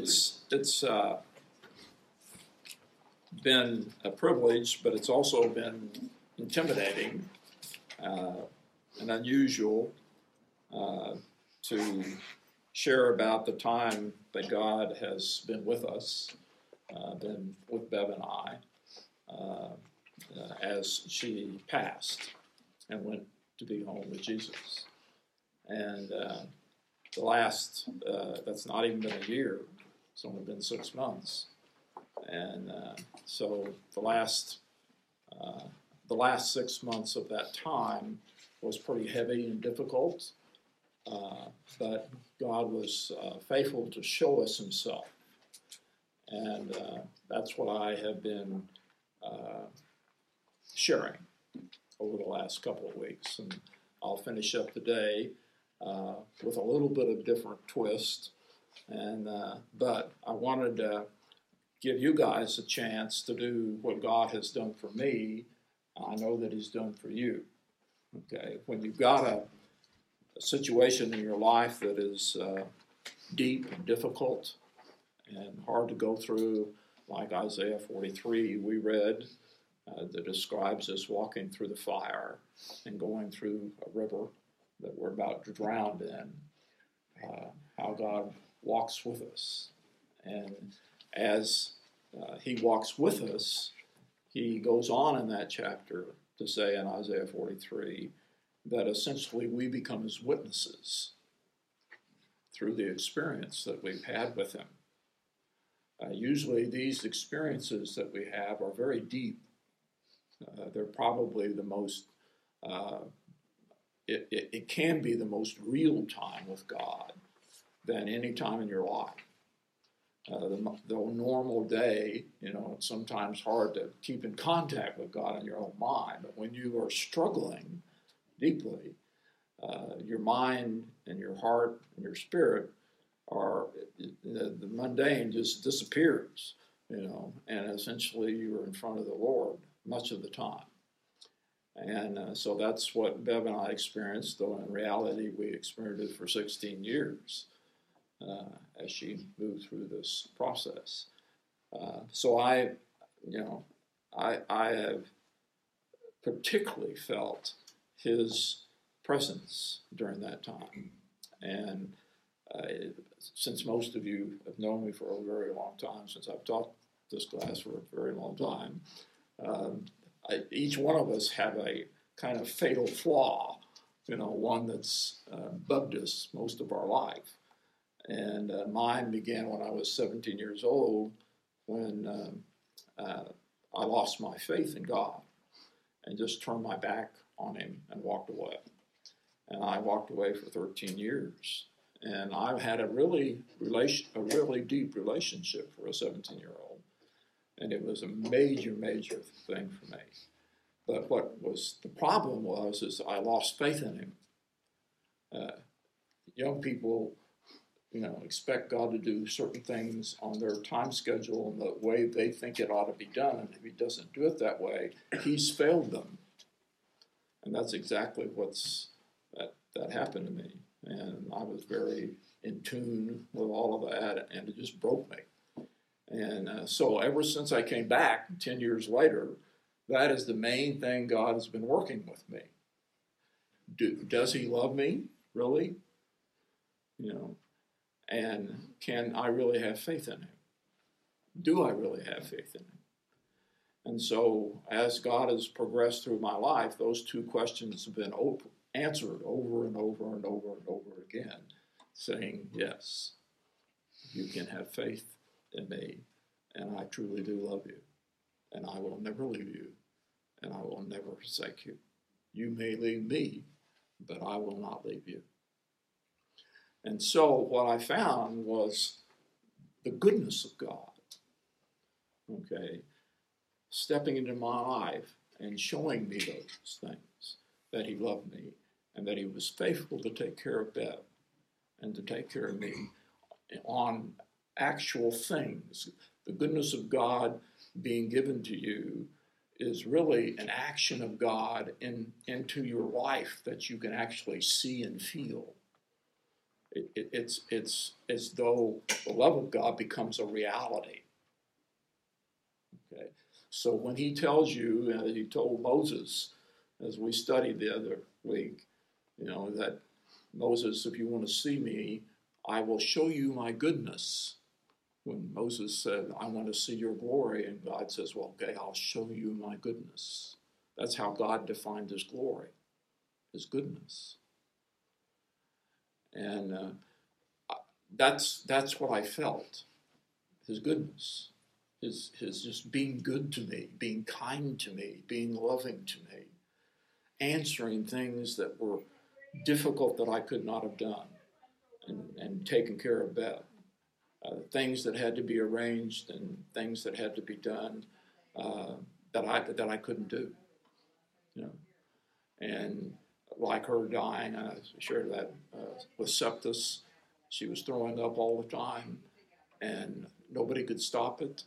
it's it's uh, been a privilege, but it's also been intimidating uh, and unusual uh, to share about the time that God has been with us, uh, been with Bev and I, uh, uh, as she passed and went to be home with Jesus. And the last, uh, that's not even been a year, it's only been six months. And uh, so the last, uh, the last six months of that time was pretty heavy and difficult. Uh, but God was uh, faithful to show us Himself. And that's what I have been sharing over the last couple of weeks. And I'll finish up today uh, with a little bit of different twist. And uh, but I wanted to give you guys a chance to do what God has done for me. I know that He's done for you. Okay, when you've got a, a situation in your life that is uh, deep and difficult and hard to go through, like Isaiah 43, we read uh, that describes us walking through the fire and going through a river that we're about to drown in, uh, how God walks with us. And as uh, He walks with us, He goes on in that chapter to say in Isaiah 43 that essentially we become His witnesses through the experience that we've had with Him. Uh, usually, these experiences that we have are very deep uh, they're probably the most, uh, it, it, it, can be the most real time with God than any time in your life. Uh, the, the, normal day, you know, it's sometimes hard to keep in contact with God in your own mind, but when you are struggling deeply, uh, your mind and your heart and your spirit are the, the mundane just disappears, you know, and essentially you are in front of the Lord much of the time. And uh, so that's what Bev and I experienced, though in reality we experienced it for 16 years as she moved through this process. Uh, so I, you know, I, I have particularly felt his presence during that time. And uh, since most of you have known me for a very long time, since I've taught this class for a very long time, um, I, each one of us have a kind of fatal flaw, you know, one that's uh, bugged us most of our life. And uh, mine began when I was 17 years old, when um, uh, I lost my faith in God and just turned my back on Him and walked away. And I walked away for 13 years. And I've had a really relation, a really deep relationship for a 17 year old and it was a major, major thing for me. But what was the problem was is I lost faith in him. Uh, young people, you know, expect God to do certain things on their time schedule and the way they think it ought to be done, and if He doesn't do it that way, He's failed them. And that's exactly what's that that happened to me, and I was very in tune with all of that, and it just broke me. And uh, so, ever since I came back 10 years later, that is the main thing God has been working with me. Do, does He love me, really? You know, and can I really have faith in Him? Do I really have faith in Him? And so, as God has progressed through my life, those two questions have been op- answered over and over and over and over again, saying, Yes, you can have faith in me, and I truly do love you, and I will never leave you, and I will never forsake you. You may leave me, but I will not leave you. And so, what I found was the goodness of God, okay, stepping into my life and showing me those things that He loved me and that He was faithful to take care of Bev and to take care of me on actual things. The goodness of God being given to you is really an action of God in, into your life that you can actually see and feel. It, it, it's, it's as though the love of God becomes a reality. Okay, so when he tells you, uh, he told Moses, as we studied the other week, you know, that Moses, if you want to see me, I will show you my goodness. When Moses said, I want to see your glory, and God says, Well, okay, I'll show you my goodness. That's how God defined his glory, his goodness. And uh, that's, that's what I felt his goodness, his, his just being good to me, being kind to me, being loving to me, answering things that were difficult that I could not have done and, and taken care of Bev. Uh, things that had to be arranged and things that had to be done uh, that I that I couldn't do. You know, and like her dying, I shared that uh, with sepsis. She was throwing up all the time, and nobody could stop it.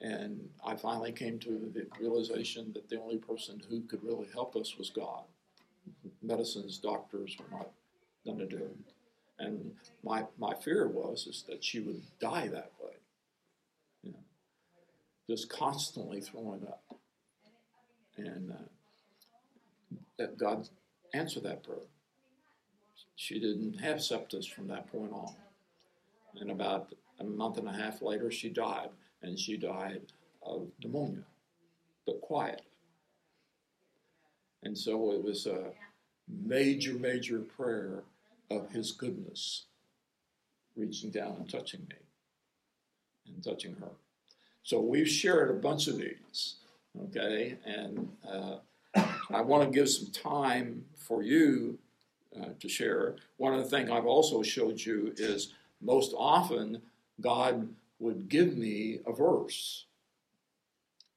And I finally came to the realization that the only person who could really help us was God. Medicines, doctors were not going to do it. And my, my fear was is that she would die that way. You know, just constantly throwing up. And uh, that God answered that prayer. She didn't have sepsis from that point on. And about a month and a half later, she died. And she died of pneumonia, but quiet. And so it was a major, major prayer of His goodness reaching down and touching me and touching her. So we've shared a bunch of these, okay? And uh, I want to give some time for you uh, to share. One of the things I've also showed you is most often God would give me a verse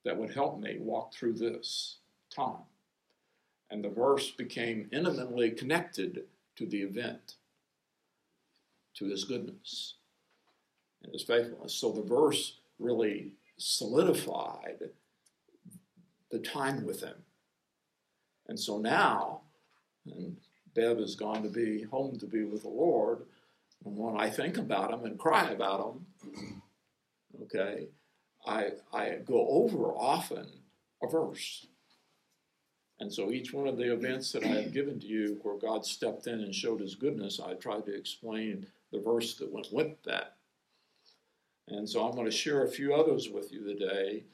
that would help me walk through this time. And the verse became intimately connected to the event, to his goodness and his faithfulness. So the verse really solidified the time with him. And so now, and Bev has gone to be home to be with the Lord, and when I think about him and cry about him, okay, I, I go over often a verse. And so each one of the events that I have given to you where God stepped in and showed his goodness, I tried to explain the verse that went with that. And so I'm going to share a few others with you today.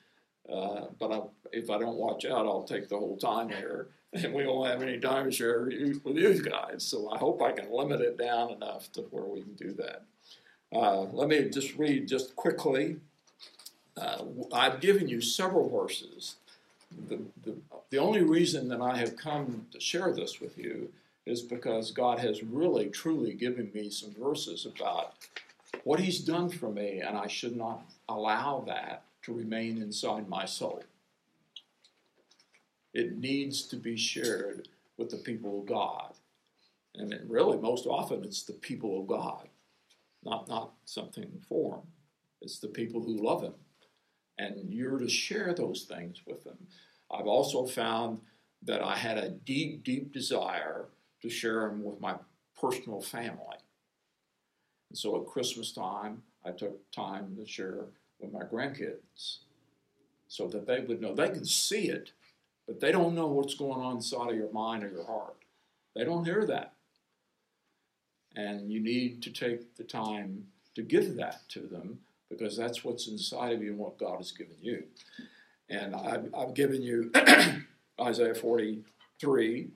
Uh, but I, if I don't watch out, I'll take the whole time here, and we won't have any time to share with you guys. So I hope I can limit it down enough to where we can do that. Uh, let me just read just quickly. Uh, I've given you several verses the, the, the only reason that I have come to share this with you is because God has really, truly given me some verses about what He's done for me, and I should not allow that to remain inside my soul. It needs to be shared with the people of God. And really, most often, it's the people of God, not, not something for Him. It's the people who love Him and you're to share those things with them. I've also found that I had a deep, deep desire to share them with my personal family. And so at Christmas time, I took time to share with my grandkids so that they would know. They can see it, but they don't know what's going on inside of your mind or your heart. They don't hear that. And you need to take the time to give that to them because that's what's inside of you and what God has given you. And I've, I've given you Isaiah 43,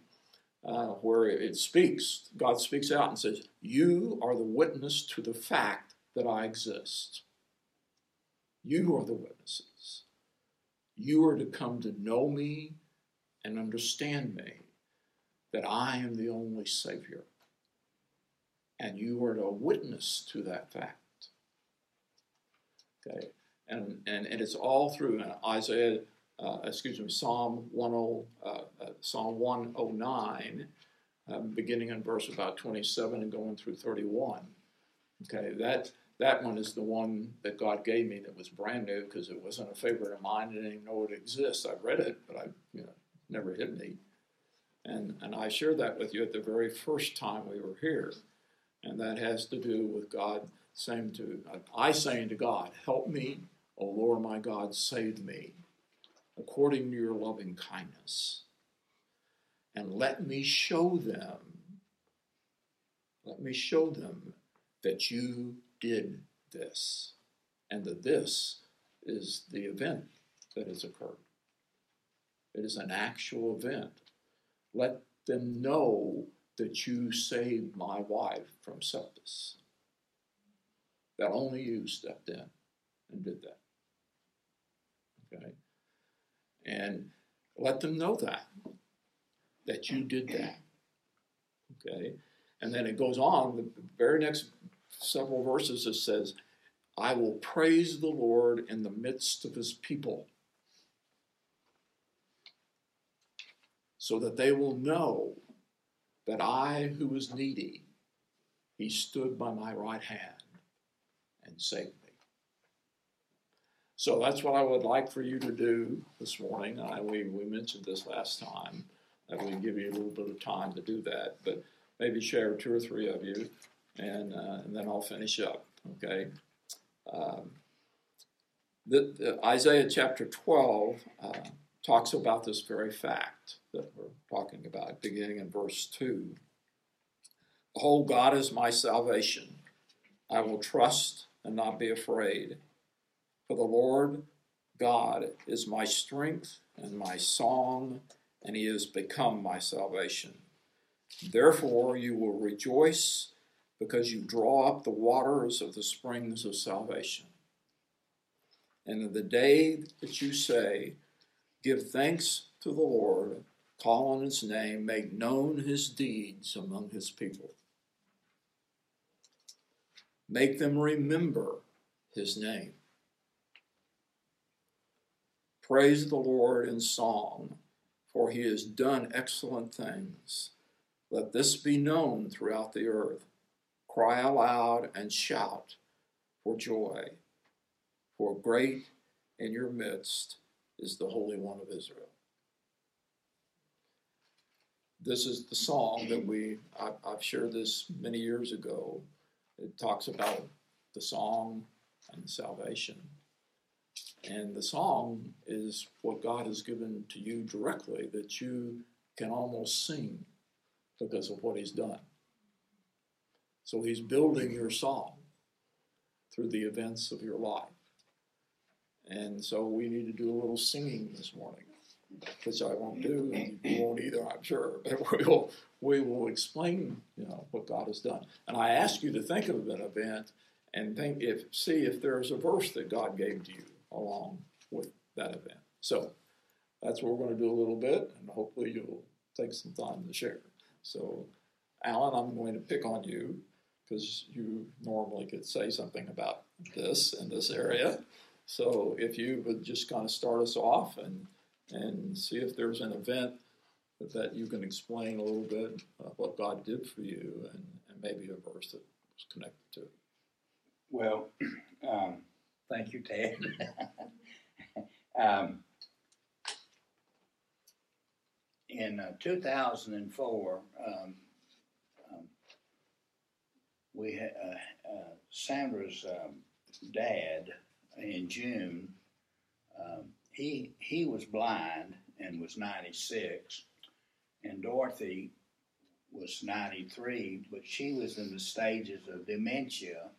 uh, where it speaks, God speaks out and says, You are the witness to the fact that I exist. You are the witnesses. You are to come to know me and understand me, that I am the only Savior. And you are to witness to that fact. Okay, and and, and it's all through Isaiah, uh, excuse me, Psalm 10, uh, uh, Psalm 109, um, beginning in verse about 27 and going through 31. Okay, that that one is the one that God gave me that was brand new because it wasn't a favorite of mine. I didn't even know it exists. I read it, but I you know never hit me. And and I shared that with you at the very first time we were here. And that has to do with God saying to, I saying to God, Help me, O Lord my God, save me, according to your loving kindness. And let me show them, let me show them that you did this. And that this is the event that has occurred. It is an actual event. Let them know that you saved my wife from sepsis. That only you stepped in and did that. Okay? And let them know that, that you did that. Okay? And then it goes on, the very next several verses, it says, I will praise the Lord in the midst of his people. So that they will know that I, who was needy, he stood by my right hand and saved me. So that's what I would like for you to do this morning. I, we, we mentioned this last time, that we give you a little bit of time to do that, but maybe share two or three of you, and, uh, and then I'll finish up, okay? Um, the, the Isaiah chapter 12. Uh, talks about this very fact that we're talking about, beginning in verse 2. Behold, God is my salvation. I will trust and not be afraid. For the Lord God is my strength and my song, and he has become my salvation. Therefore, you will rejoice because you draw up the waters of the springs of salvation. And in the day that you say, Give thanks to the Lord, call on his name, make known his deeds among his people. Make them remember his name. Praise the Lord in song, for he has done excellent things. Let this be known throughout the earth. Cry aloud and shout for joy, for great in your midst is the Holy One of Israel. This is the song that we, I, I've shared this many years ago. It talks about the song and salvation. And the song is what God has given to you directly that you can almost sing because of what He's done. So He's building your song through the events of your life. And so we need to do a little singing this morning, which I won't do, and you won't either, I'm sure. But we will, we will explain, you know, what God has done. And I ask you to think of an event and think if see if there's a verse that God gave to you along with that event. So that's what we're going to do a little bit, and hopefully you'll take some time to share. So, Alan, I'm going to pick on you because you normally could say something about this in this area. So if you would just kind of start us off and and see if there's an event that you can explain a little bit what God did for you and, and maybe a verse that was connected to it. Well, um, thank you, Ted. um, in uh, 2004, um, um, we had uh, uh, Sandra's um, dad in June. Um, he he was blind and was 96, and Dorothy was 93, but she was in the stages of dementia,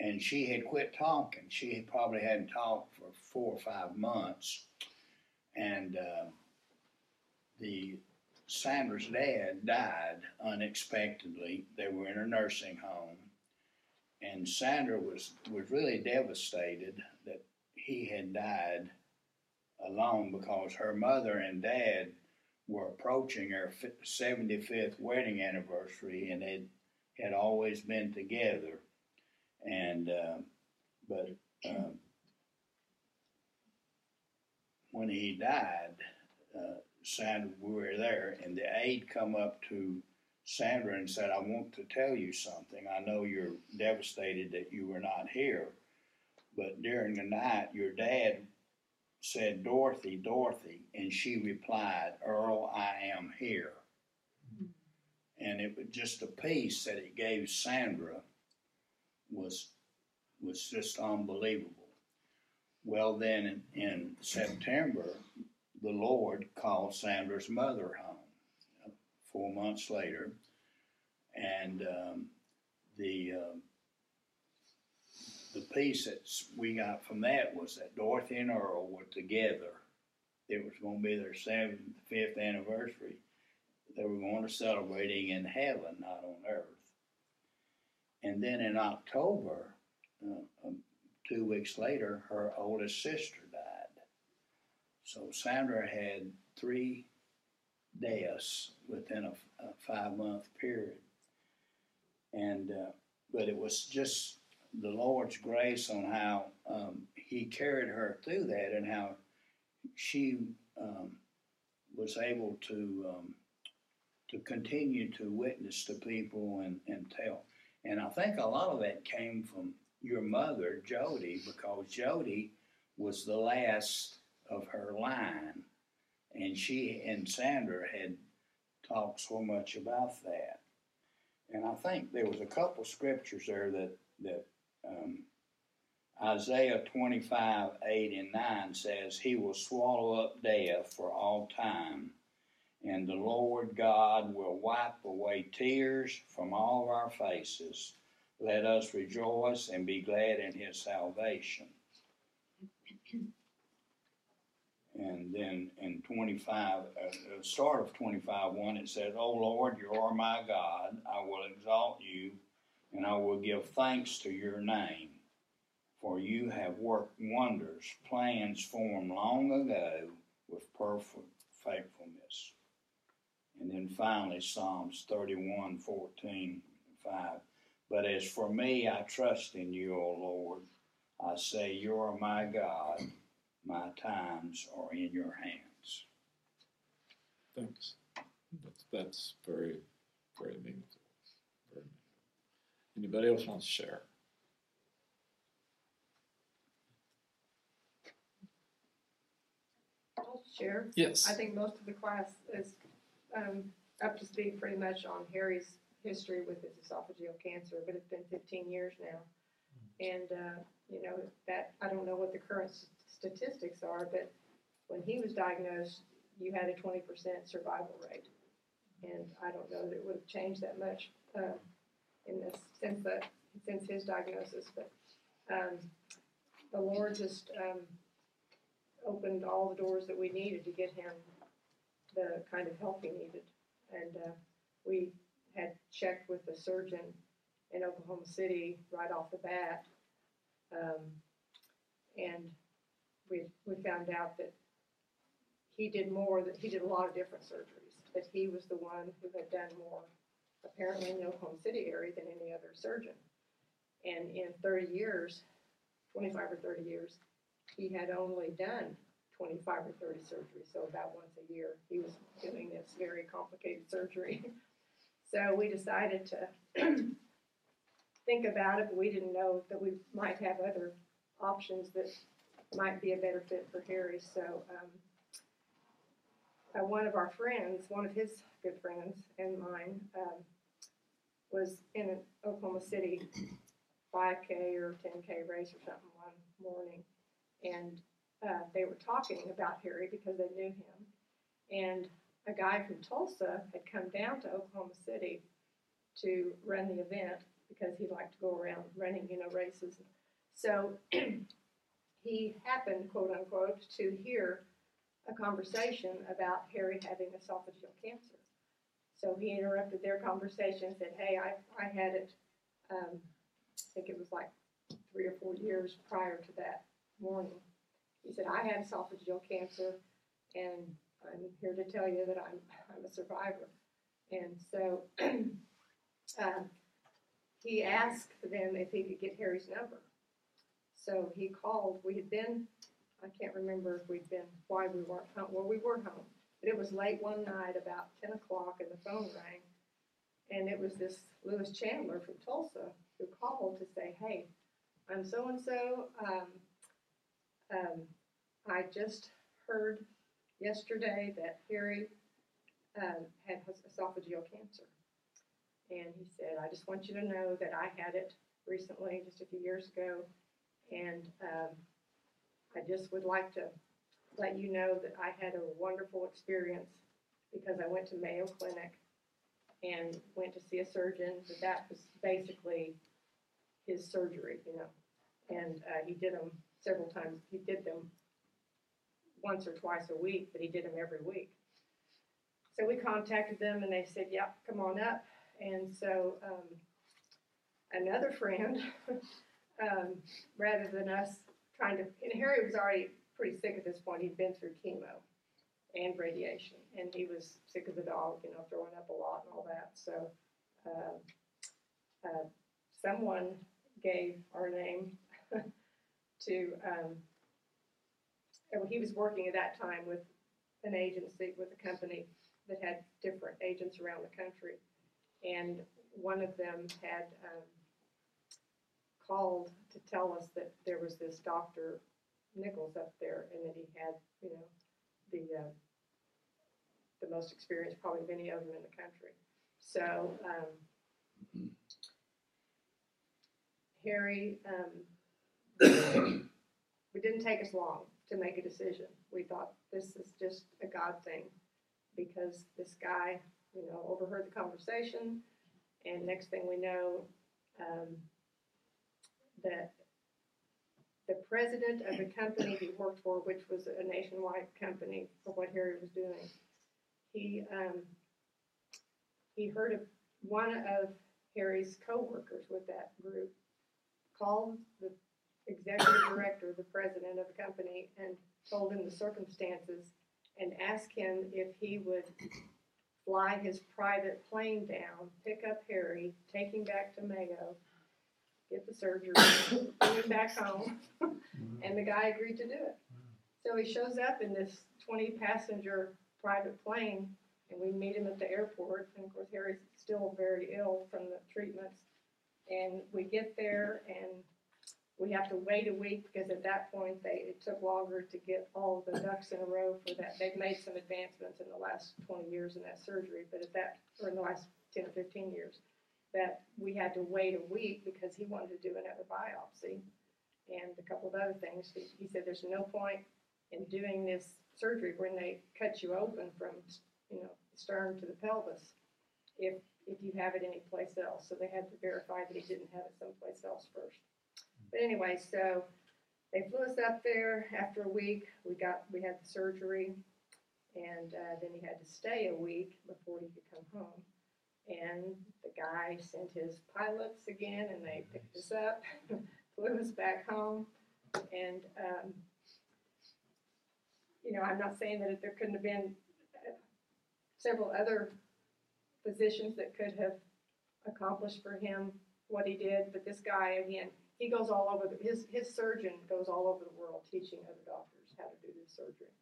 and she had quit talking. She had probably hadn't talked for four or five months, and uh, the Sandra's dad died unexpectedly. They were in a nursing home, and Sandra was was really devastated that he had died alone because her mother and dad were approaching their 75th wedding anniversary and they had always been together. And uh, but um, when he died uh, Sandra we were there and the aide come up to Sandra and said, I want to tell you something. I know you're devastated that you were not here, but during the night, your dad said, Dorothy, Dorothy, and she replied, Earl, I am here. and it was just the peace that it gave Sandra was was just unbelievable. Well, then in, in September, the Lord called Sandra's mother home. Four months later, and um, the um, the peace that we got from that was that Dorothy and Earl were together. It was going to be their 75th anniversary. They were going to celebrating in heaven, not on earth. And then in October, uh, um, two weeks later, her oldest sister died. So Sandra had three deaths within a, a five month period. And, uh, but it was just the Lord's grace on how um, He carried her through that and how she um, was able to um, to continue to witness to people and, and tell. And I think a lot of that came from your mother, Jody, because Jody was the last of her line, and she and Sandra had talked so much about that. And I think there was a couple scriptures there that that um, Isaiah 25, 8 and 9 says, He will swallow up death for all time, and the Lord God will wipe away tears from all of our faces. Let us rejoice and be glad in His salvation. And then in 25, uh, the start of 25, 1, it says, O Lord, you are my God. I will exalt you, and I will give thanks to your name for you have worked wonders, plans formed long ago with perfect faithfulness. And then finally, Psalms 31 14 5. But as for me, I trust in you, O Lord. I say, You are my God. My times are in your hands. Thanks. That's, that's very, very meaningful. Very meaningful. Anybody else wants to share? I'll share. Yes. I think most of the class is um, up to speed pretty much on Harry's history with his esophageal cancer, but it's been 15 years now. And, uh, you know, that, I don't know what the current s- statistics are, but when he was diagnosed, you had a 20% survival rate. And I don't know that it would have changed that much uh, in this, since the, since his diagnosis, but um, the Lord just um, opened all the doors that we needed to get him the kind of help he needed. And uh, we had checked with the surgeon in Oklahoma City right off the bat. Um, and we, we found out that he did more, that he did a lot of different surgeries, that he was the one who had done more apparently in the Oklahoma City area than any other surgeon. And in 30 years, 25 or 30 years, he had only done 25 or 30 surgeries, so about once a year he was doing this very complicated surgery. so we decided to think about it, but we didn't know that we might have other options that might be a better fit for Harry. So um, uh, one of our friends, one of his good friends and mine, um, was in an Oklahoma City 5K or 10K race or something one morning, and uh, they were talking about Harry because they knew him. And a guy from Tulsa had come down to Oklahoma City to run the event because he liked to go around running, you know, races. So he happened, quote unquote, to hear a conversation about Harry having esophageal cancer. So he interrupted their conversation and said, Hey, I, I had it, um, I think it was like three or four years prior to that morning. He said, I had esophageal cancer, and I'm here to tell you that I'm, I'm a survivor. And so um, he asked them if he could get Harry's number. So he called. We had been, I can't remember if we'd been, why we weren't home. Well, we were home. But it was late one night, about 10 o'clock, and the phone rang. And it was this Lewis Chandler from Tulsa who called to say, Hey, I'm so and so. I just heard yesterday that Harry um, had esophageal cancer. And he said, I just want you to know that I had it recently, just a few years ago. And um, I just would like to let you know that I had a wonderful experience because I went to Mayo Clinic and went to see a surgeon. But that was basically his surgery, you know. And uh, he did them several times. He did them once or twice a week, but he did them every week. So we contacted them and they said, yep, come on up. And so um, another friend, um, rather than us trying to, and Harry was already pretty sick at this point. He'd been through chemo and radiation, and he was sick as a dog, you know, throwing up a lot and all that. So uh, uh, someone gave our name to, um, he was working at that time with an agency, with a company that had different agents around the country. And one of them had um, called to tell us that there was this Dr. Nichols up there and that he had, you know, the, uh, the most experience probably of any of them in the country. So, um, Harry, um, it didn't take us long to make a decision. We thought this is just a God thing because this guy, you know, overheard the conversation, and next thing we know, um, that the president of the company he worked for, which was a nationwide company for what Harry was doing, he um, he heard of one of Harry's coworkers with that group called the executive director, the president of the company, and told him the circumstances and asked him if he would fly his private plane down, pick up Harry, take him back to Mayo, get the surgery, bring him back home, mm-hmm. and the guy agreed to do it. So he shows up in this 20 passenger private plane, and we meet him at the airport. And of course, Harry's still very ill from the treatments. And we get there, and we have to wait a week because at that point they it took longer to get all the ducks in a row for that. They've made some advancements in the last 20 years in that surgery, but at that or in the last 10 or 15 years, that we had to wait a week because he wanted to do another biopsy and a couple of other things. He, he said there's no point in doing this surgery when they cut you open from you know stern to the pelvis if if you have it anyplace else. So they had to verify that he didn't have it someplace else first. But anyway, so they flew us up there. After a week, we got we had the surgery, and uh, then he had to stay a week before he could come home. And the guy sent his pilots again, and they picked us up, flew us back home, and um, you know I'm not saying that there couldn't have been uh, several other physicians that could have accomplished for him what he did, but this guy again he goes all over the, his his surgeon goes all over the world teaching other doctors how to do this surgery.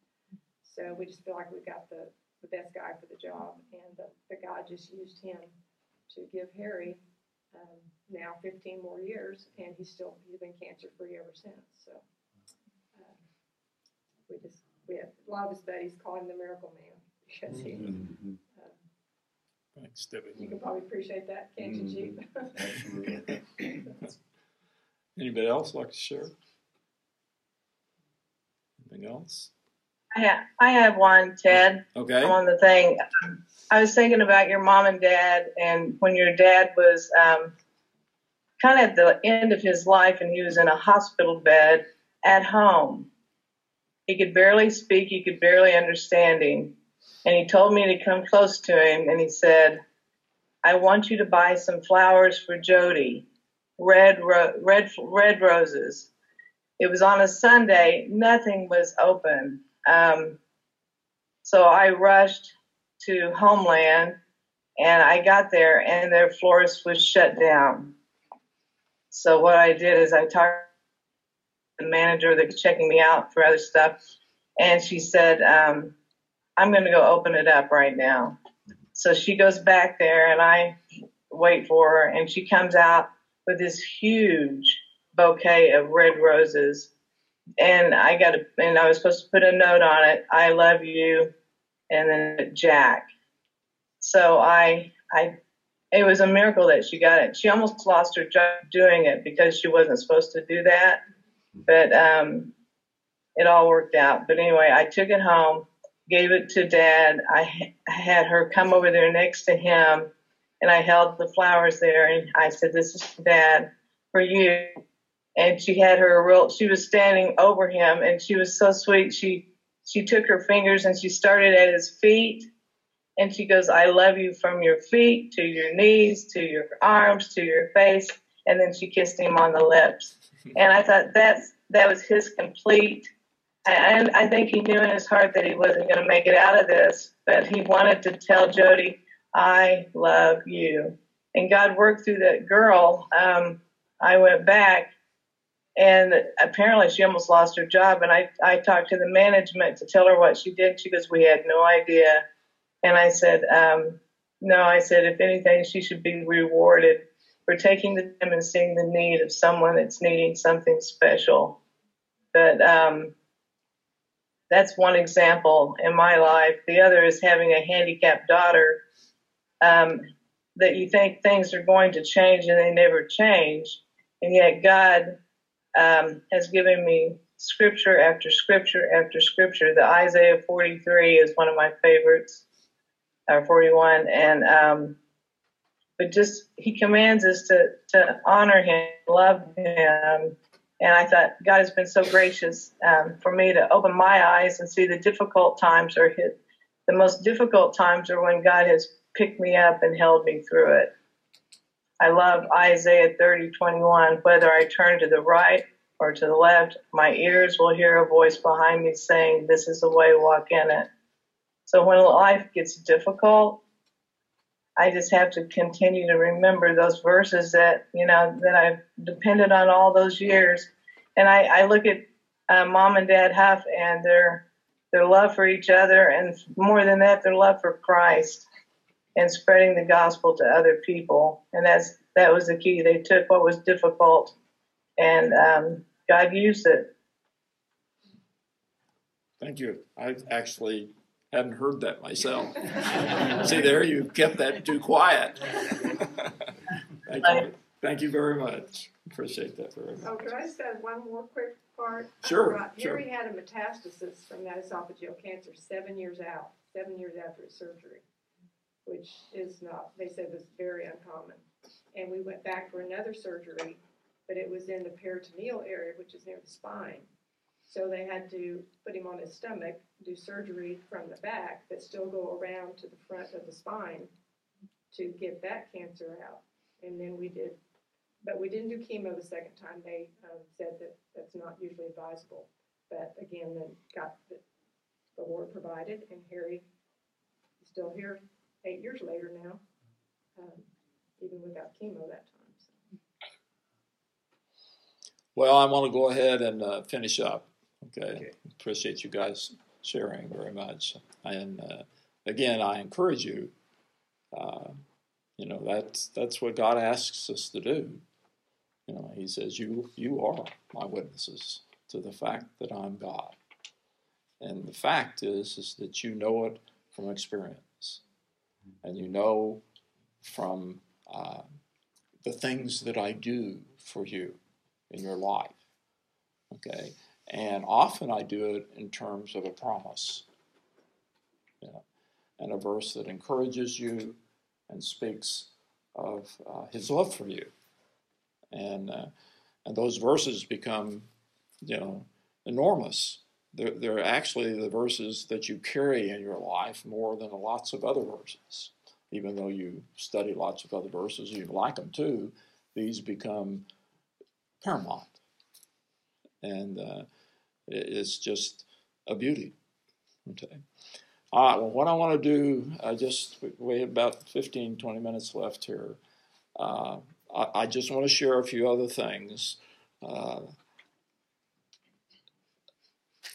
So we just feel like we've got the the best guy for the job, and the, the God just used him to give Harry um, now 15 more years, and he's still he's been cancer free ever since. So uh, we just we have a lot of his buddies call him the miracle man because he. Mhm. Thanks, Debbie. You can probably appreciate that, can't you, Chief? Absolutely. Anybody else like to share? Anything else? I have, I have one, Ted. Okay. I'm on the thing. I was thinking about your mom and dad, and when your dad was um, kind of at the end of his life, and he was in a hospital bed at home. He could barely speak. He could barely understand him, and he told me to come close to him, and he said, "I want you to buy some flowers for Jody, red ro- red red roses." It was on a Sunday. Nothing was open. Um, so I rushed to Homeland and I got there and their florist was shut down. So what I did is I talked to the manager that was checking me out for other stuff and she said, um, I'm going to go open it up right now. So she goes back there and I wait for her and she comes out with this huge bouquet of red roses and I got a, and I was supposed to put a note on it. I love you, and then Jack. So I I it was a miracle that she got it. She almost lost her job doing it because she wasn't supposed to do that, but um, it all worked out. But anyway, I took it home, gave it to Dad. I had her come over there next to him, and I held the flowers there, and I said, "This is Dad for you." And she had her real. She was standing over him, and she was so sweet. She she took her fingers and she started at his feet and she goes, I love you from your feet to your knees to your arms to your face. And then she kissed him on the lips. And I thought that's that was his complete. And I think he knew in his heart that he wasn't going to make it out of this, but he wanted to tell Jody, I love you. And God worked through that girl. Um, I went back and apparently she almost lost her job. And I, I talked to the management to tell her what she did. She goes, We had no idea. And I said, um, no, I said, if anything, she should be rewarded for taking the time and seeing the need of someone that's needing something special. But um, that's one example in my life. The other is having a handicapped daughter um, that you think things are going to change and they never change. And yet God um, has given me scripture after scripture after scripture. The Isaiah 43 is one of my favorites or 41, and um, but just he commands us to to honor him, love him, and I thought God has been so gracious um, for me to open my eyes and see the difficult times or hit the most difficult times are when God has picked me up and held me through it. I love Isaiah 30, 21. Whether I turn to the right or to the left, my ears will hear a voice behind me saying, This is the way, walk in it. So when life gets difficult, I just have to continue to remember those verses that you know that I've depended on all those years. And I, I look at uh, mom and dad Hough and their their love for each other, and more than that, their love for Christ and spreading the gospel to other people. And that's that was the key. They took what was difficult, and um, God used it. Thank you. I actually hadn't heard that myself. See there, you kept that too quiet. Thank you. Thank you very much. Appreciate that very much. Oh, could I just add one more quick part? Sure, Right, sure. Harry had a metastasis from that esophageal cancer seven years out, seven years after his surgery, which is not, they said was very uncommon. And we went back for another surgery, but it was in the peritoneal area, which is near the spine. So they had to put him on his stomach, do surgery from the back, but still go around to the front of the spine to get that cancer out. And then we did, but we didn't do chemo the second time. They um, said that that's not usually advisable. But again, then got the, the Lord provided, and Harry is still here eight years later now, um, even without chemo that time. So. Well, I want to go ahead and uh, finish up. Okay. Okay. Appreciate you guys sharing very much. And uh, again, I encourage you. Uh, you know that's that's what God asks us to do. You know, He says, "You you are my witnesses to the fact that I'm God." And the fact is, is that you know it from experience, and you know from uh, the things that I do for you in your life. Okay, and often I do it in terms of a promise, and a verse that encourages you and speaks of uh, His love for you, and uh, and those verses become, you know, enormous. They're, they're actually the verses that you carry in your life more than lots of other verses. Even though you study lots of other verses, you like them too. These become paramount, and uh, it's just a beauty. Okay. All right, well, what I want to do, I just, we have about 15, 20 minutes left here. Uh, I, I just want to share a few other things. Uh,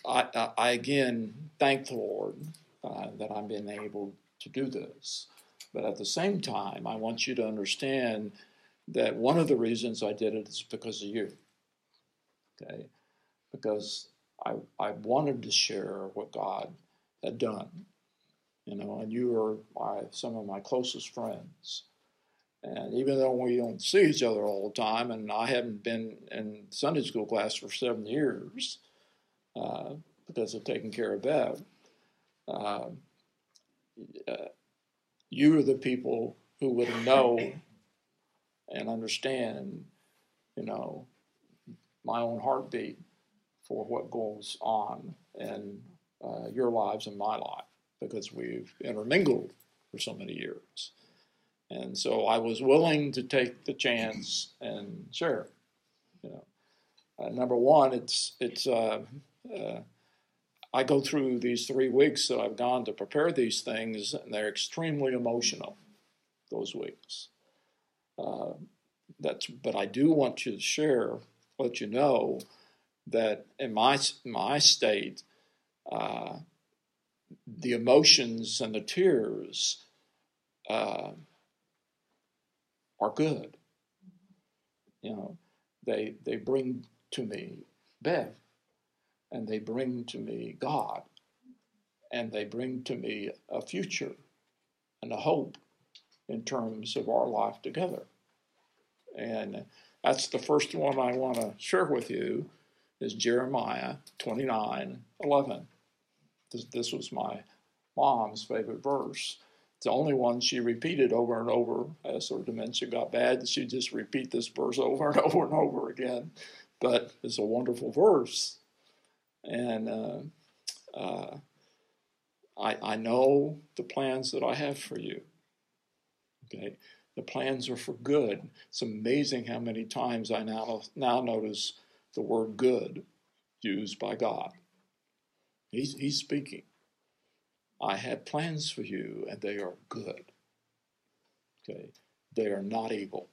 I, I, I again thank the Lord uh, that I'm being able to do this. But at the same time, I want you to understand that one of the reasons I did it is because of you. Okay? Because I, I wanted to share what God had done. You know, and you are my, some of my closest friends. And even though we don't see each other all the time, and I haven't been in Sunday school class for seven years uh, because of taking care of Bev, uh, uh, you are the people who would know and understand, you know, my own heartbeat for what goes on in uh, your lives and my life because we've intermingled for so many years. And so I was willing to take the chance and share. You know, uh, number one, it's it's uh, uh, I go through these three weeks that I've gone to prepare these things, and they're extremely emotional. Those weeks. Uh, that's but I do want you to share, let you know that in my my state, uh, the emotions and the tears uh, are good. You know, they they bring to me Bev, and they bring to me God, and they bring to me a future and a hope in terms of our life together. And that's the first one I want to share with you is Jeremiah 29 11. This, this was my mom's favorite verse. It's the only one she repeated over and over as her dementia got bad. She'd just repeat this verse over and over and over again. But it's a wonderful verse. And uh, uh, I, I know the plans that I have for you. Okay? The plans are for good. It's amazing how many times I now, now notice the word good used by God. He's, he's speaking. I have plans for you, and they are good. Okay, they are not evil.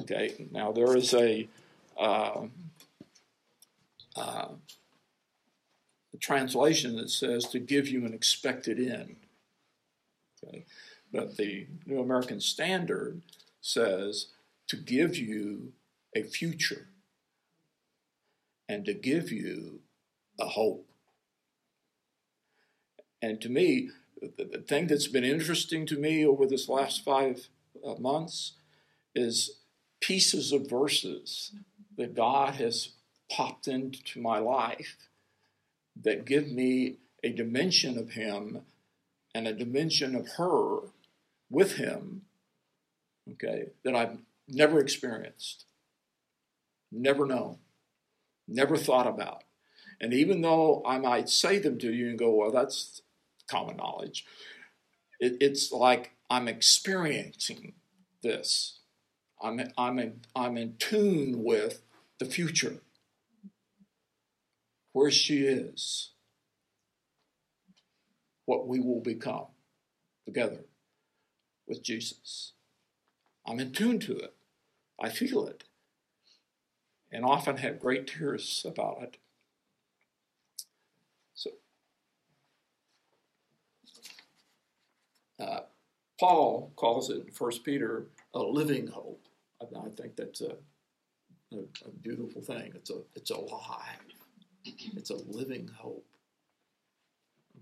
Okay, now there is a, uh, uh, translation that says to give you an expected end. Okay, but the New American Standard says to give you a future and to give you a hope. And to me, the, thing that's been interesting to me over this last five uh, months is pieces of verses that God has popped into my life that give me a dimension of Him and a dimension of her with Him, okay, that I've never experienced, never known, never thought about. And even though I might say them to you and go, well, that's common knowledge, it, it's like I'm experiencing this. I'm, I'm, in, I'm in tune with the future, where she is, what we will become together with Jesus. I'm in tune to it. I feel it. And often have great tears about it. So, uh, Paul calls it in 1 Peter a living hope. I, think that's a, a, a, beautiful thing. It's a it's alive. It's a living hope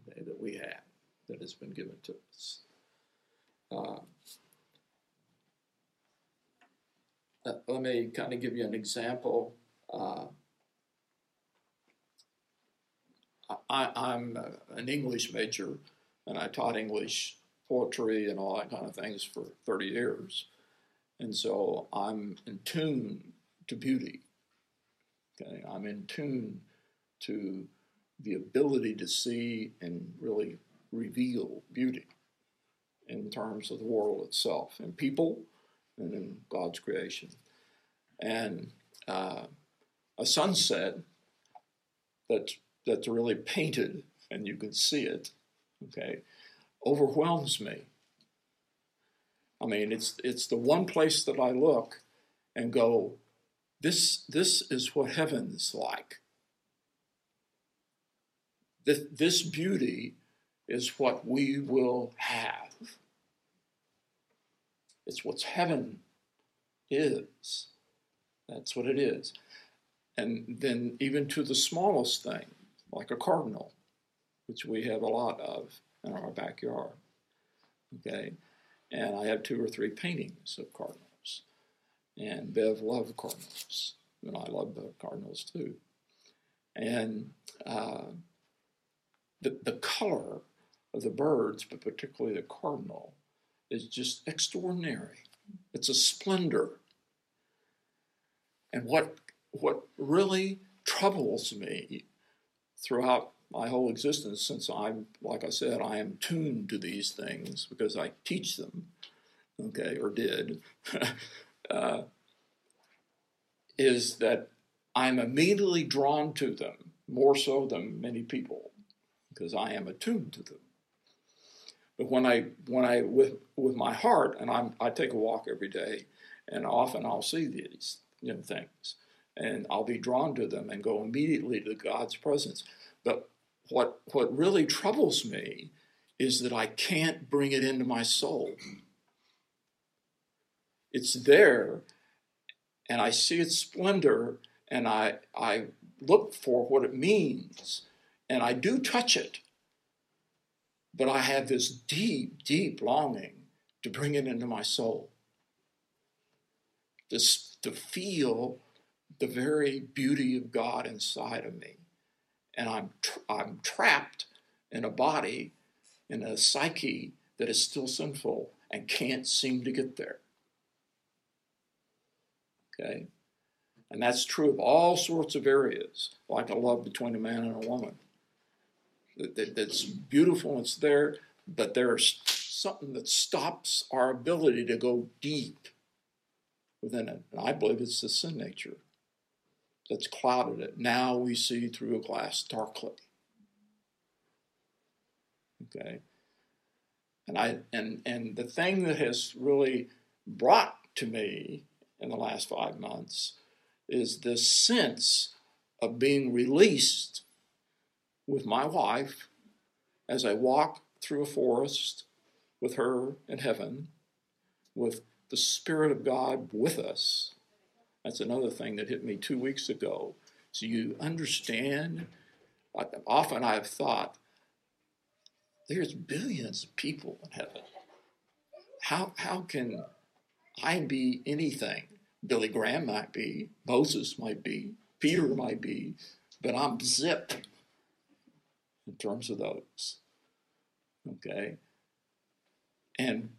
okay, that we have that has been given to us. Uh, uh, let me kind of give you an example. Uh, I, am an English major, and I taught English poetry and all that kind of things for 30 years. And so I'm in tune to beauty. Okay, I'm in tune to the ability to see and really reveal beauty in terms of the world itself and people and in God's creation. And uh, a sunset that that's really painted and you can see it, okay, overwhelms me. I mean, it's it's the one place that I look and go, this this is what heaven is like. This, this beauty is what we will have. It's what heaven is. That's what it is. And then, even to the smallest thing, like a cardinal, which we have a lot of in our backyard. Okay? and I have two or three paintings of cardinals. And Bev loved cardinals, and I love the cardinals too. And uh, the, the color of the birds, but particularly the cardinal, is just extraordinary. It's a splendor. And what, what really troubles me throughout my whole existence, since I'm, like I said, I am tuned to these things because I teach them, okay, or did, uh, is that I'm immediately drawn to them more so than many people because I am attuned to them. But when I, when I, with, with my heart, and I'm, I take a walk every day, and often I'll see these you know, things, and I'll be drawn to them and go immediately to God's presence. But what, what really troubles me is that I can't bring it into my soul. It's there, and I see its splendor, and I, I look for what it means, and I do touch it. But I have this deep, deep longing to bring it into my soul, to, to feel the very beauty of God inside of me and I'm, tra- I'm trapped in a body, in a psyche that is still sinful and can't seem to get there. Okay? And that's true of all sorts of areas, like a love between a man and a woman. That's beautiful, it's there, but there's something that stops our ability to go deep within it. And I believe it's the sin nature that's clouded it. Now we see through a glass darkly. Okay. And I and and the thing that has really brought to me in the last five months is this sense of being released with my wife as I walk through a forest with her in heaven, with the Spirit of God with us, that's another thing that hit me two weeks ago. So you understand, often I've thought, there's billions of people in heaven. How, how can I be anything? Billy Graham might be, Moses might be, Peter might be, but I'm zip in terms of those. Okay? And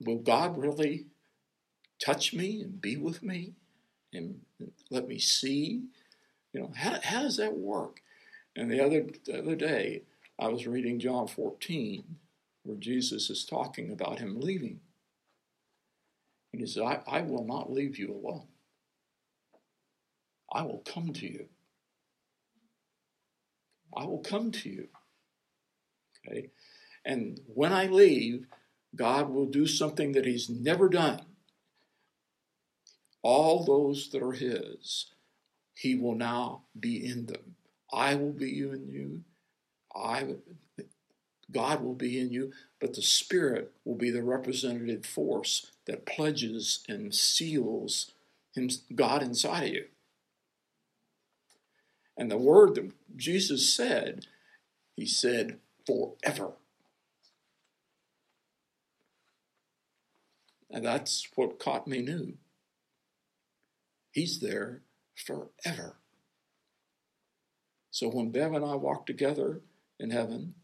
will God really touch me and be with me? and let me see. You know, how, how does that work? And the other, the other day, I was reading John 14, where Jesus is talking about him leaving. And he says, I, I will not leave you alone. I will come to you. I will come to you. Okay? And when I leave, God will do something that He's never done all those that are his, he will now be in them. I will be in you. I, God will be in you, but the Spirit will be the representative force that pledges and seals him, God inside of you. And the word that Jesus said, he said, forever. And that's what caught me new. He's there forever. So when Bev and I walk together in heaven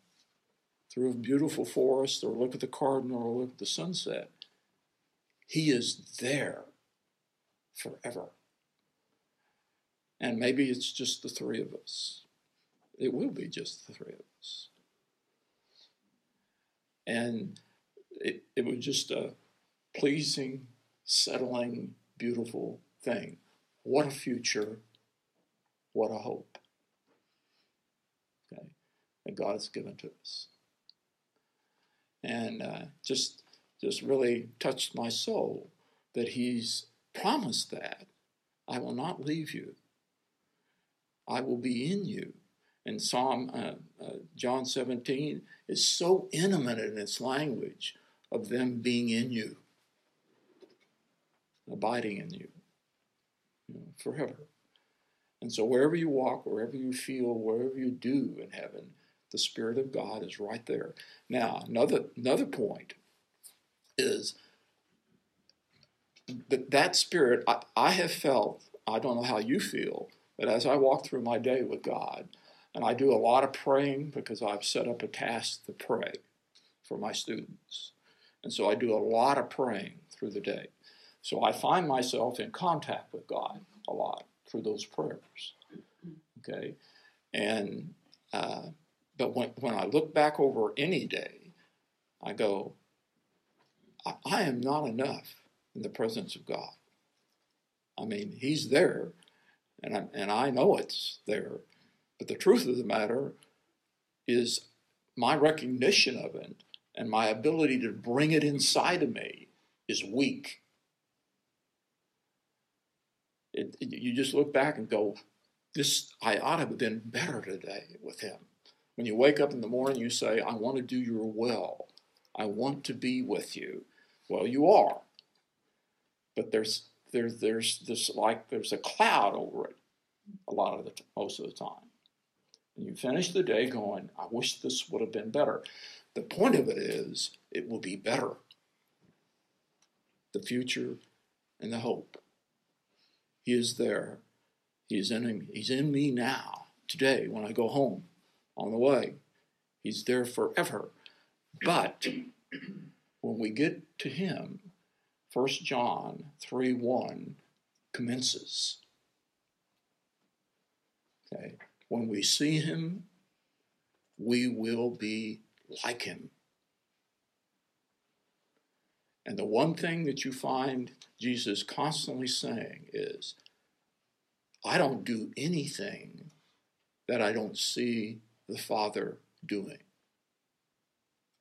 through a beautiful forest or look at the cardinal or look at the sunset, He is there forever. And maybe it's just the three of us. It will be just the three of us. And it, it was just a pleasing, settling, beautiful thing. What a future. What a hope. Okay. That God has given to us. And uh, just, just really touched my soul that He's promised that. I will not leave you. I will be in you. And Psalm uh, uh, John 17 is so intimate in its language of them being in you, abiding in you you know, forever. And so wherever you walk, wherever you feel, wherever you do in heaven, the Spirit of God is right there. Now, another another point is that that spirit I, I have felt. I don't know how you feel, but as I walk through my day with God, and I do a lot of praying because I've set up a task to pray for my students. And so I do a lot of praying through the day. So I find myself in contact with God a lot through those prayers. Okay? And, uh, but when, when I look back over any day, I go, I, I am not enough in the presence of God. I mean, He's there, and I, and I know it's there. But the truth of the matter is my recognition of it and my ability to bring it inside of me is weak. It, it, you just look back and go, this I ought to have been better today with him. When you wake up in the morning, you say, I want to do your will. I want to be with you. Well, you are. But there's there's there's this like there's a cloud over it a lot of the most of the time. And you finish the day going, I wish this would have been better. The point of it is, it will be better. The future and the hope. He is there. He is in He's in me now, today, when I go home, on the way. He's there forever. But when we get to Him, 1 John 3 1 commences. Okay. When we see him, we will be like him. And the one thing that you find Jesus constantly saying is, I don't do anything that I don't see the Father doing.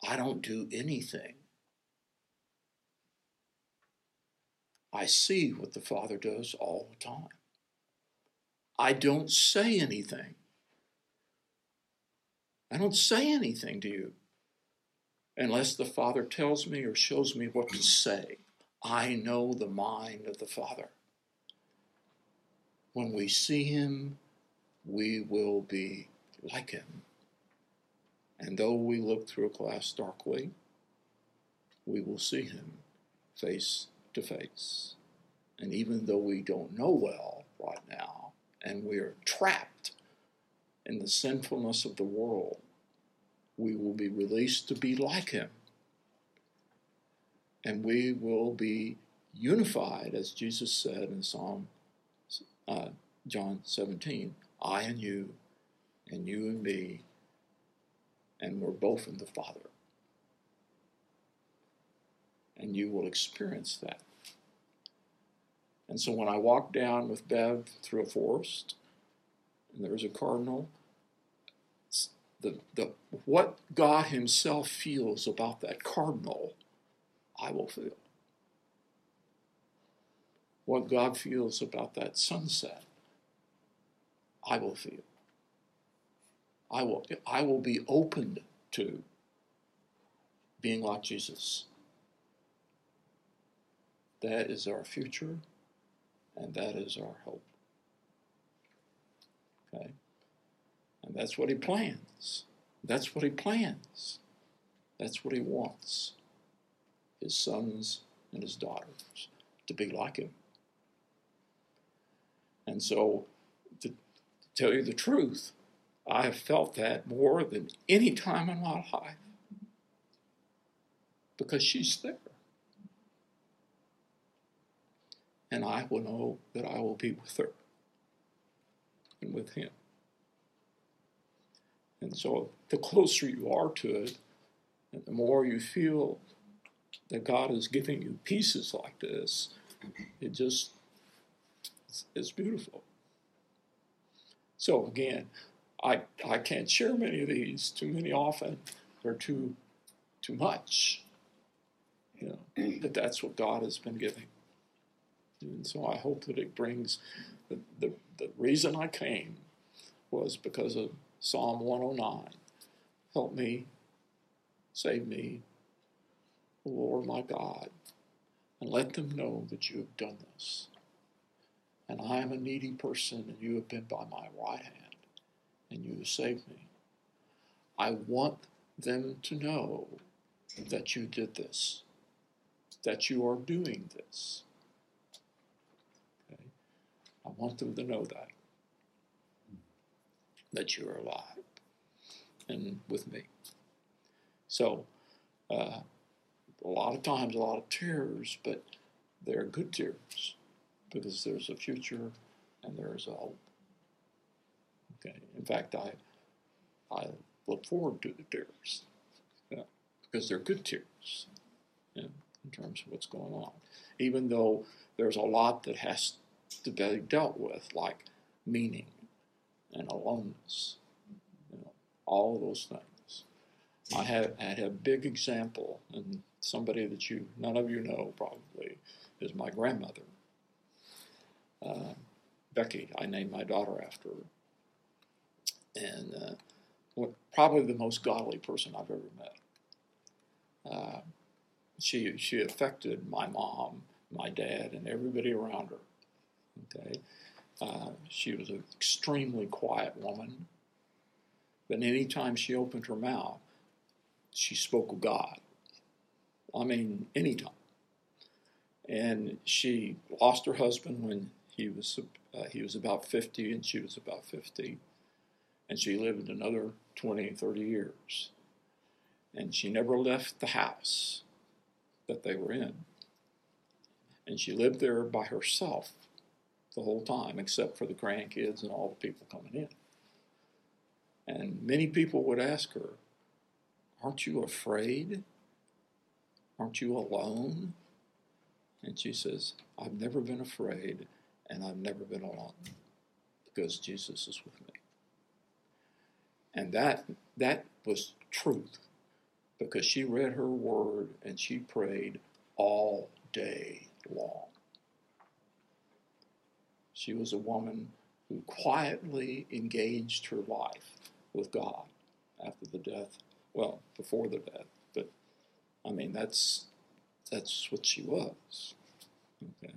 I don't do anything. I see what the Father does all the time. I don't say anything. I don't say anything to you unless the Father tells me or shows me what to say. I know the mind of the Father. When we see Him, we will be like Him. And though we look through a glass darkly, we will see Him face to face. And even though we don't know well right now, and we are trapped in the sinfulness of the world, we will be released to be like Him. And we will be unified, as Jesus said in Psalm uh, John 17 I and you, and you and me, and we're both in the Father. And you will experience that. And so when I walked down with Bev through a forest, and there was a cardinal, the, the, what God Himself feels about that cardinal, I will feel. What God feels about that sunset, I will feel. I will, I will be opened to being like Jesus. That is our future. And that is our hope. Okay? And that's what he plans. That's what he plans. That's what he wants. His sons and his daughters to be like him. And so, to, to tell you the truth, I have felt that more than any time in my life because she's there. And I will know that I will be with her and with him. And so the closer you are to it, and the more you feel that God is giving you pieces like this, it just it's beautiful. So again, I I can't share many of these too many often. They're too too much. You know, but that's what God has been giving. And so I hope that it brings the, the, the reason I came was because of Psalm 109. Help me, save me, Lord my God, and let them know that you have done this. And I am a needy person, and you have been by my right hand, and you have saved me. I want them to know that you did this. that you are doing this. I want them to know that. That you are alive and with me. So, uh, a lot of times, a lot of tears, but they're good tears because there's a future and there's a hope. Okay. In fact, I I look forward to the tears yeah, because they're good tears yeah, in terms of what's going on. Even though there's a lot that has to be dealt with, like meaning and aloneness, you know, all those things. I had I had a big example, and somebody that you none of you know probably is my grandmother. Uh, Becky, I named my daughter after her, and uh, probably the most godly person I've ever met. Uh, she she affected my mom, my dad, and everybody around her. Okay, uh, she was an extremely quiet woman, but anytime she opened her mouth, she spoke of God. I mean, anytime. And she lost her husband when he was uh, he was about 50 and she was about 50 and she lived another 20 30 years. And she never left the house that they were in. And she lived there by herself the whole time except for the grandkids and all the people coming in and many people would ask her aren't you afraid aren't you alone and she says i've never been afraid and I've never been alone because Jesus is with me. And that that was truth because she read her word and she prayed all day long. She was a woman who quietly engaged her life with God after the death, well, before the death, but I mean that's that's what she was. Okay.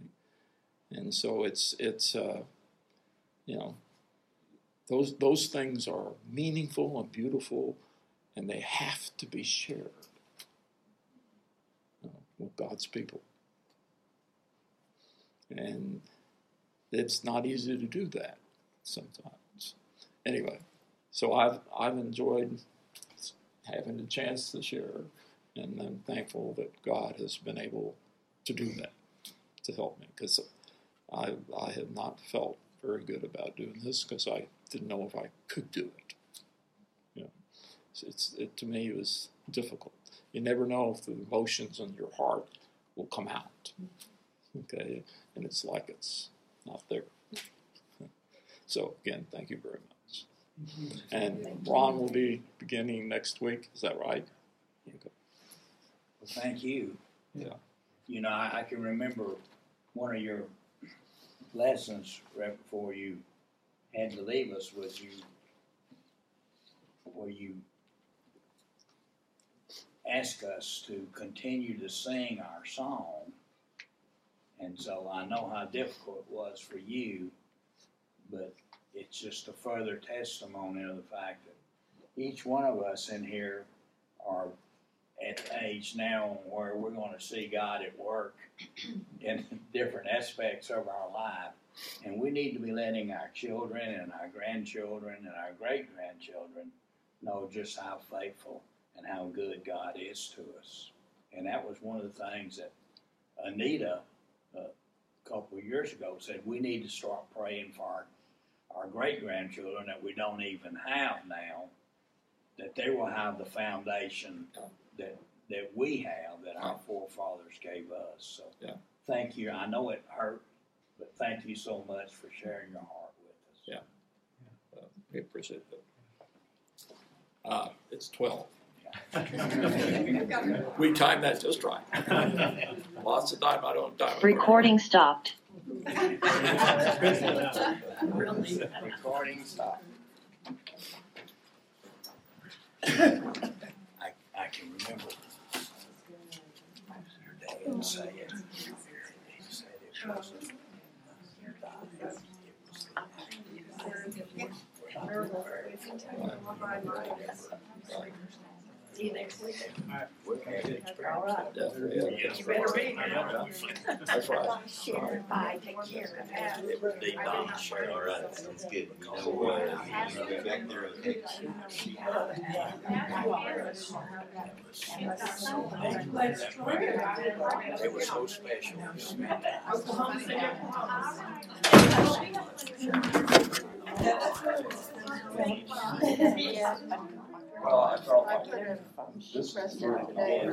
And so it's it's uh, you know those those things are meaningful and beautiful, and they have to be shared know, with God's people. And it's not easy to do that sometimes. Anyway, so I've I've enjoyed having the chance to share, and I'm thankful that God has been able to do that to help me because I, I had not felt very good about doing this because I didn't know if I could do it. You know, it's it, to me it was difficult. You never know if the emotions in your heart will come out. Okay, and it's like it's not there. So again, thank you very much. Mm-hmm. And Ron will be beginning next week. Is that right? Okay. Well, thank you. Yeah. You know, I, I can remember one of your lessons right before you had to leave us was you, where you asked us to continue to sing our song. And so I know how difficult it was for you, but it's just a further testimony of the fact that each one of us in here are at the age now where we're going to see God at work in different aspects of our life. And we need to be letting our children and our grandchildren and our great grandchildren know just how faithful and how good God is to us. And that was one of the things that Anita, a couple of years ago, said we need to start praying for our, our great grandchildren that we don't even have now, that they will have the foundation that that we have that our forefathers gave us. So Yeah. thank you. I know it hurt, but thank you so much for sharing your heart with us. Yeah. Uh, we appreciate that. Uh, it's 12. We timed that just right. Lots of time I don't time. it Recording stopped. Recording stop. I, I can remember your dad say it. He said it was. See you next week. Definitely, yeah, that's right. That's right. Share, bye, take care. All right, sounds good. You so special. Well, I felt like this is was.